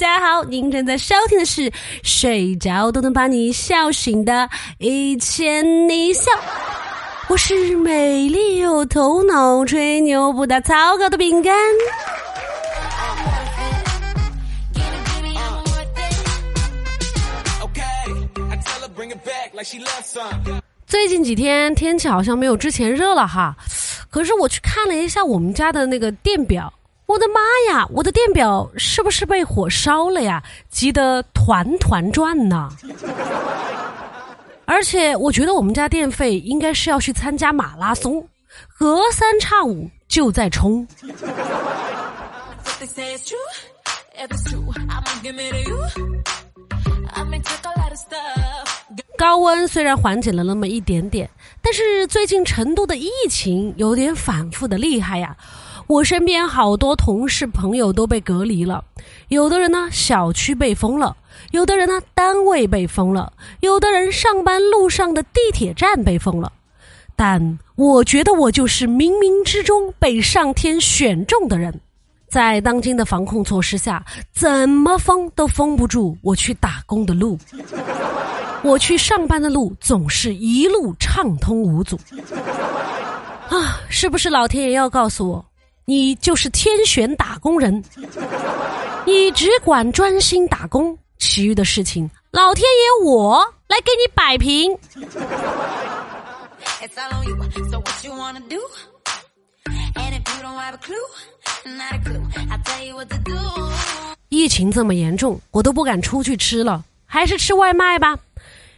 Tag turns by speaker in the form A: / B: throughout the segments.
A: 大家好，您正在收听的是睡着都能把你笑醒的《一千你笑》，我是美丽又头脑、吹牛不打草稿的饼干。最近几天天气好像没有之前热了哈，可是我去看了一下我们家的那个电表，我的妈呀，我的电表是不是被火烧了呀？急得团团转呢！而且我觉得我们家电费应该是要去参加马拉松，隔三差五就在冲。高温虽然缓解了那么一点点，但是最近成都的疫情有点反复的厉害呀。我身边好多同事朋友都被隔离了，有的人呢小区被封了，有的人呢单位被封了，有的人上班路上的地铁站被封了。但我觉得我就是冥冥之中被上天选中的人，在当今的防控措施下，怎么封都封不住我去打工的路。我去上班的路总是一路畅通无阻，啊，是不是老天爷要告诉我，你就是天选打工人，你只管专心打工，其余的事情老天爷我来给你摆平。疫情这么严重，我都不敢出去吃了，还是吃外卖吧。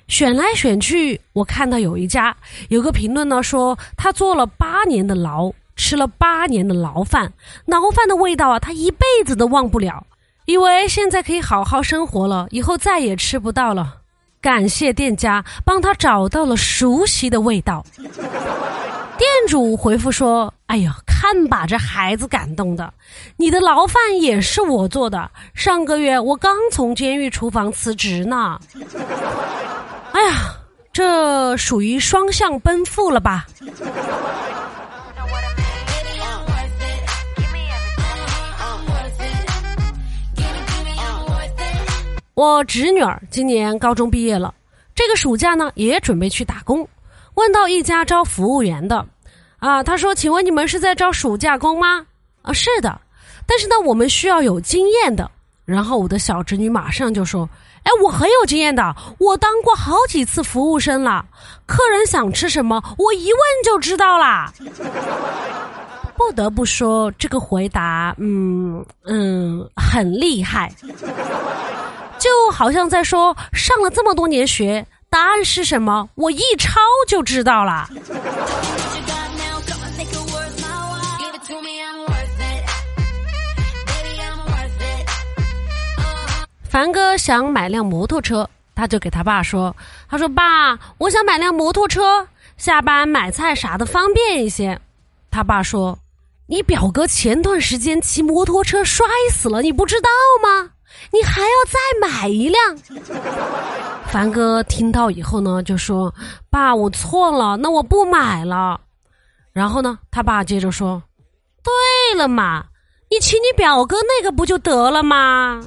A: 选来选去，我看到有一家有个评论呢，说他坐了八年的牢，吃了八年的牢饭，牢饭的味道啊，他一辈子都忘不了。以为现在可以好好生活了，以后再也吃不到了。感谢店家帮他找到了熟悉的味道。店主回复说：“哎呦，看把这孩子感动的，你的牢饭也是我做的，上个月我刚从监狱厨房辞职呢。”哎呀，这属于双向奔赴了吧？我侄女儿今年高中毕业了，这个暑假呢也准备去打工。问到一家招服务员的，啊，他说：“请问你们是在招暑假工吗？”啊，是的，但是呢，我们需要有经验的。然后我的小侄女马上就说。哎，我很有经验的，我当过好几次服务生了。客人想吃什么，我一问就知道啦。不得不说，这个回答，嗯嗯，很厉害，就好像在说上了这么多年学，答案是什么，我一抄就知道了。凡哥想买辆摩托车，他就给他爸说：“他说爸，我想买辆摩托车，下班买菜啥的方便一些。”他爸说：“你表哥前段时间骑摩托车摔死了，你不知道吗？你还要再买一辆。”凡哥听到以后呢，就说：“爸，我错了，那我不买了。”然后呢，他爸接着说：“对了嘛，你请你表哥那个不就得了吗？”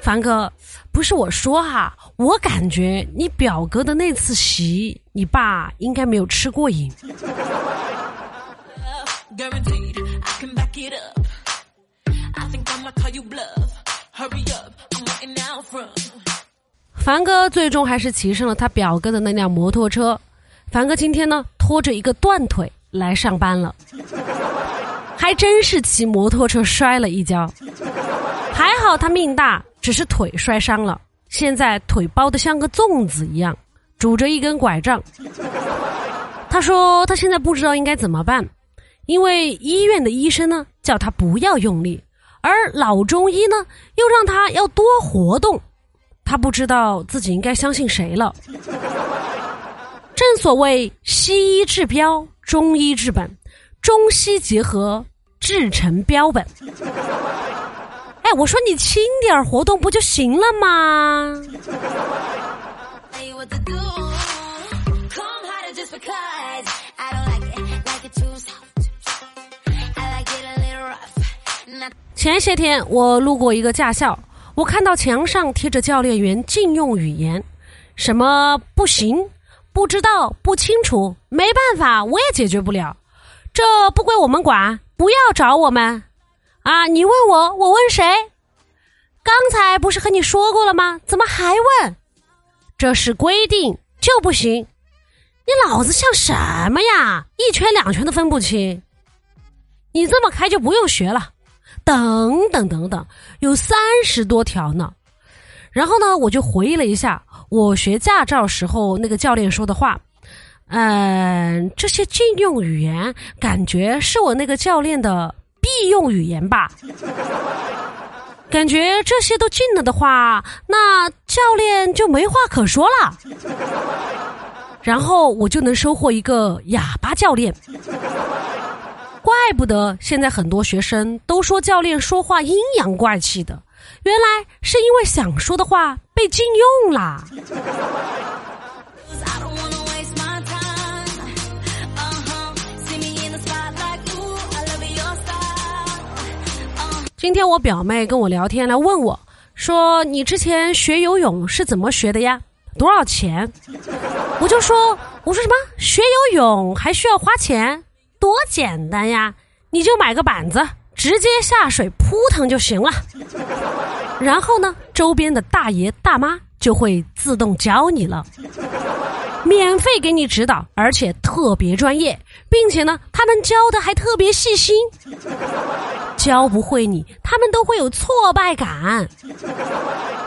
A: 凡哥，不是我说哈，我感觉你表哥的那次席，你爸应该没有吃过瘾。凡哥最终还是骑上了他表哥的那辆摩托车。凡哥今天呢，拖着一个断腿来上班了，还真是骑摩托车摔了一跤，还好他命大。只是腿摔伤了，现在腿包的像个粽子一样，拄着一根拐杖。他说他现在不知道应该怎么办，因为医院的医生呢叫他不要用力，而老中医呢又让他要多活动，他不知道自己应该相信谁了。正所谓西医治标，中医治本，中西结合，治成标本。哎我说你轻点活动不就行了吗？前些天我路过一个驾校，我看到墙上贴着教练员禁用语言，什么不行、不知道、不清楚，没办法，我也解决不了，这不归我们管，不要找我们。啊，你问我，我问谁？刚才不是和你说过了吗？怎么还问？这是规定就不行。你脑子像什么呀？一拳两拳都分不清。你这么开就不用学了。等等等等，有三十多条呢。然后呢，我就回忆了一下我学驾照时候那个教练说的话。嗯，这些禁用语言，感觉是我那个教练的必用语言吧。感觉这些都禁了的话，那教练就没话可说了。然后我就能收获一个哑巴教练，怪不得现在很多学生都说教练说话阴阳怪气的，原来是因为想说的话被禁用啦。今天我表妹跟我聊天来问我，说你之前学游泳是怎么学的呀？多少钱？我就说，我说什么学游泳还需要花钱？多简单呀！你就买个板子，直接下水扑腾就行了。然后呢，周边的大爷大妈就会自动教你了，免费给你指导，而且特别专业，并且呢，他们教的还特别细心。教不会你，他们都会有挫败感。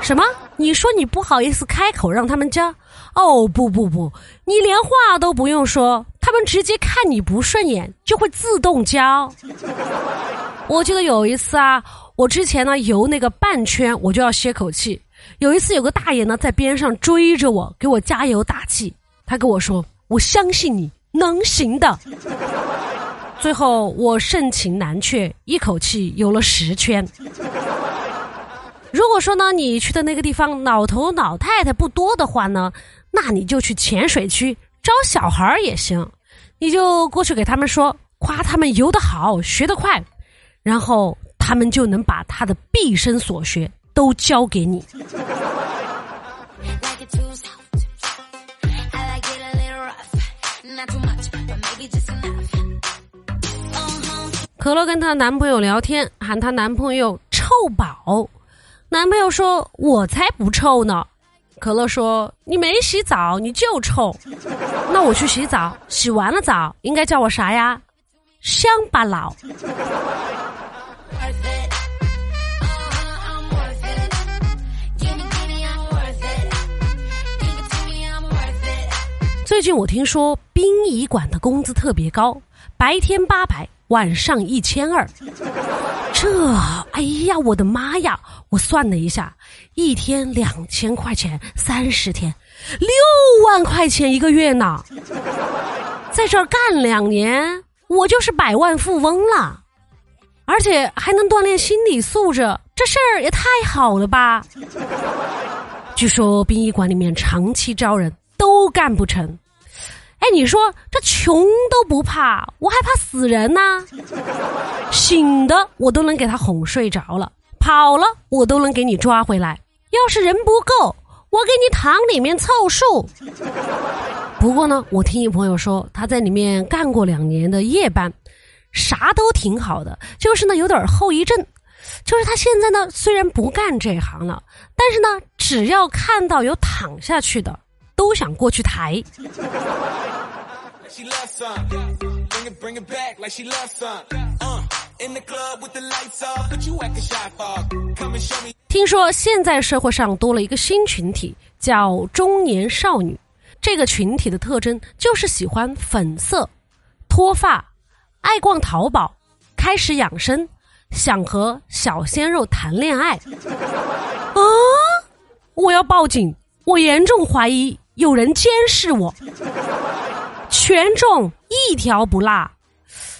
A: 什么？你说你不好意思开口让他们教？哦，不不不，你连话都不用说，他们直接看你不顺眼就会自动交。我记得有一次啊，我之前呢游那个半圈，我就要歇口气。有一次有个大爷呢在边上追着我，给我加油打气。他跟我说：“我相信你能行的。”最后我盛情难却，一口气游了十圈。如果说呢，你去的那个地方老头老太太不多的话呢，那你就去浅水区招小孩儿也行，你就过去给他们说，夸他们游得好，学得快，然后他们就能把他的毕生所学都教给你。可乐跟她男朋友聊天，喊她男朋友“臭宝”。男朋友说：“我才不臭呢。”可乐说：“你没洗澡，你就臭。”那我去洗澡，洗完了澡应该叫我啥呀？乡巴佬。最近我听说殡仪馆的工资特别高，白天八百。晚上一千二，这哎呀，我的妈呀！我算了一下，一天两千块钱，三十天，六万块钱一个月呢。在这儿干两年，我就是百万富翁了，而且还能锻炼心理素质，这事儿也太好了吧！据说殡仪馆里面长期招人都干不成。哎，你说这穷都不怕，我还怕死人呢。醒的我都能给他哄睡着了，跑了我都能给你抓回来。要是人不够，我给你躺里面凑数。不过呢，我听一朋友说，他在里面干过两年的夜班，啥都挺好的，就是呢有点后遗症。就是他现在呢虽然不干这行了，但是呢只要看到有躺下去的，都想过去抬。听说现在社会上多了一个新群体，叫中年少女。这个群体的特征就是喜欢粉色、脱发、爱逛淘宝、开始养生、想和小鲜肉谈恋爱。啊！我要报警！我严重怀疑有人监视我。权重一条不落，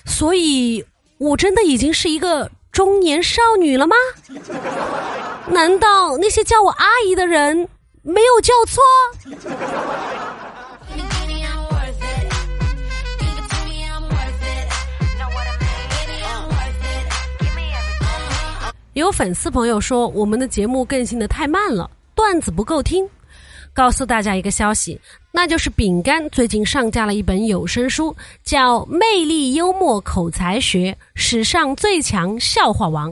A: 所以我真的已经是一个中年少女了吗？难道那些叫我阿姨的人没有叫错？有粉丝朋友说我们的节目更新的太慢了，段子不够听。告诉大家一个消息，那就是饼干最近上架了一本有声书，叫《魅力幽默口才学：史上最强笑话王》，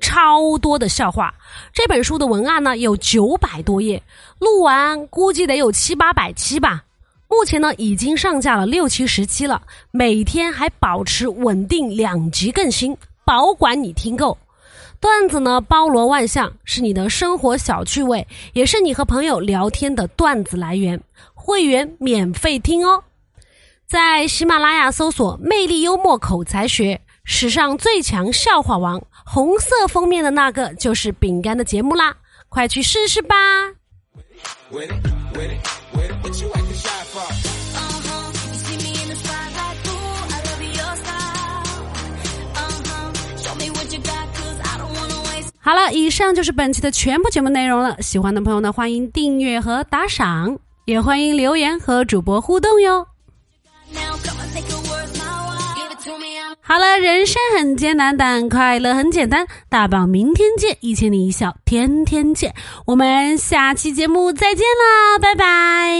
A: 超多的笑话。这本书的文案呢有九百多页，录完估计得有七八百期吧。目前呢已经上架了六七十期了，每天还保持稳定两集更新，保管你听够。段子呢，包罗万象，是你的生活小趣味，也是你和朋友聊天的段子来源。会员免费听哦，在喜马拉雅搜索“魅力幽默口才学”，史上最强笑话王，红色封面的那个就是饼干的节目啦，快去试试吧！好了，以上就是本期的全部节目内容了。喜欢的朋友呢，欢迎订阅和打赏，也欢迎留言和主播互动哟。好了，人生很艰难，但快乐很简单。大宝，明天见，一千零一笑，天天见。我们下期节目再见啦，拜拜。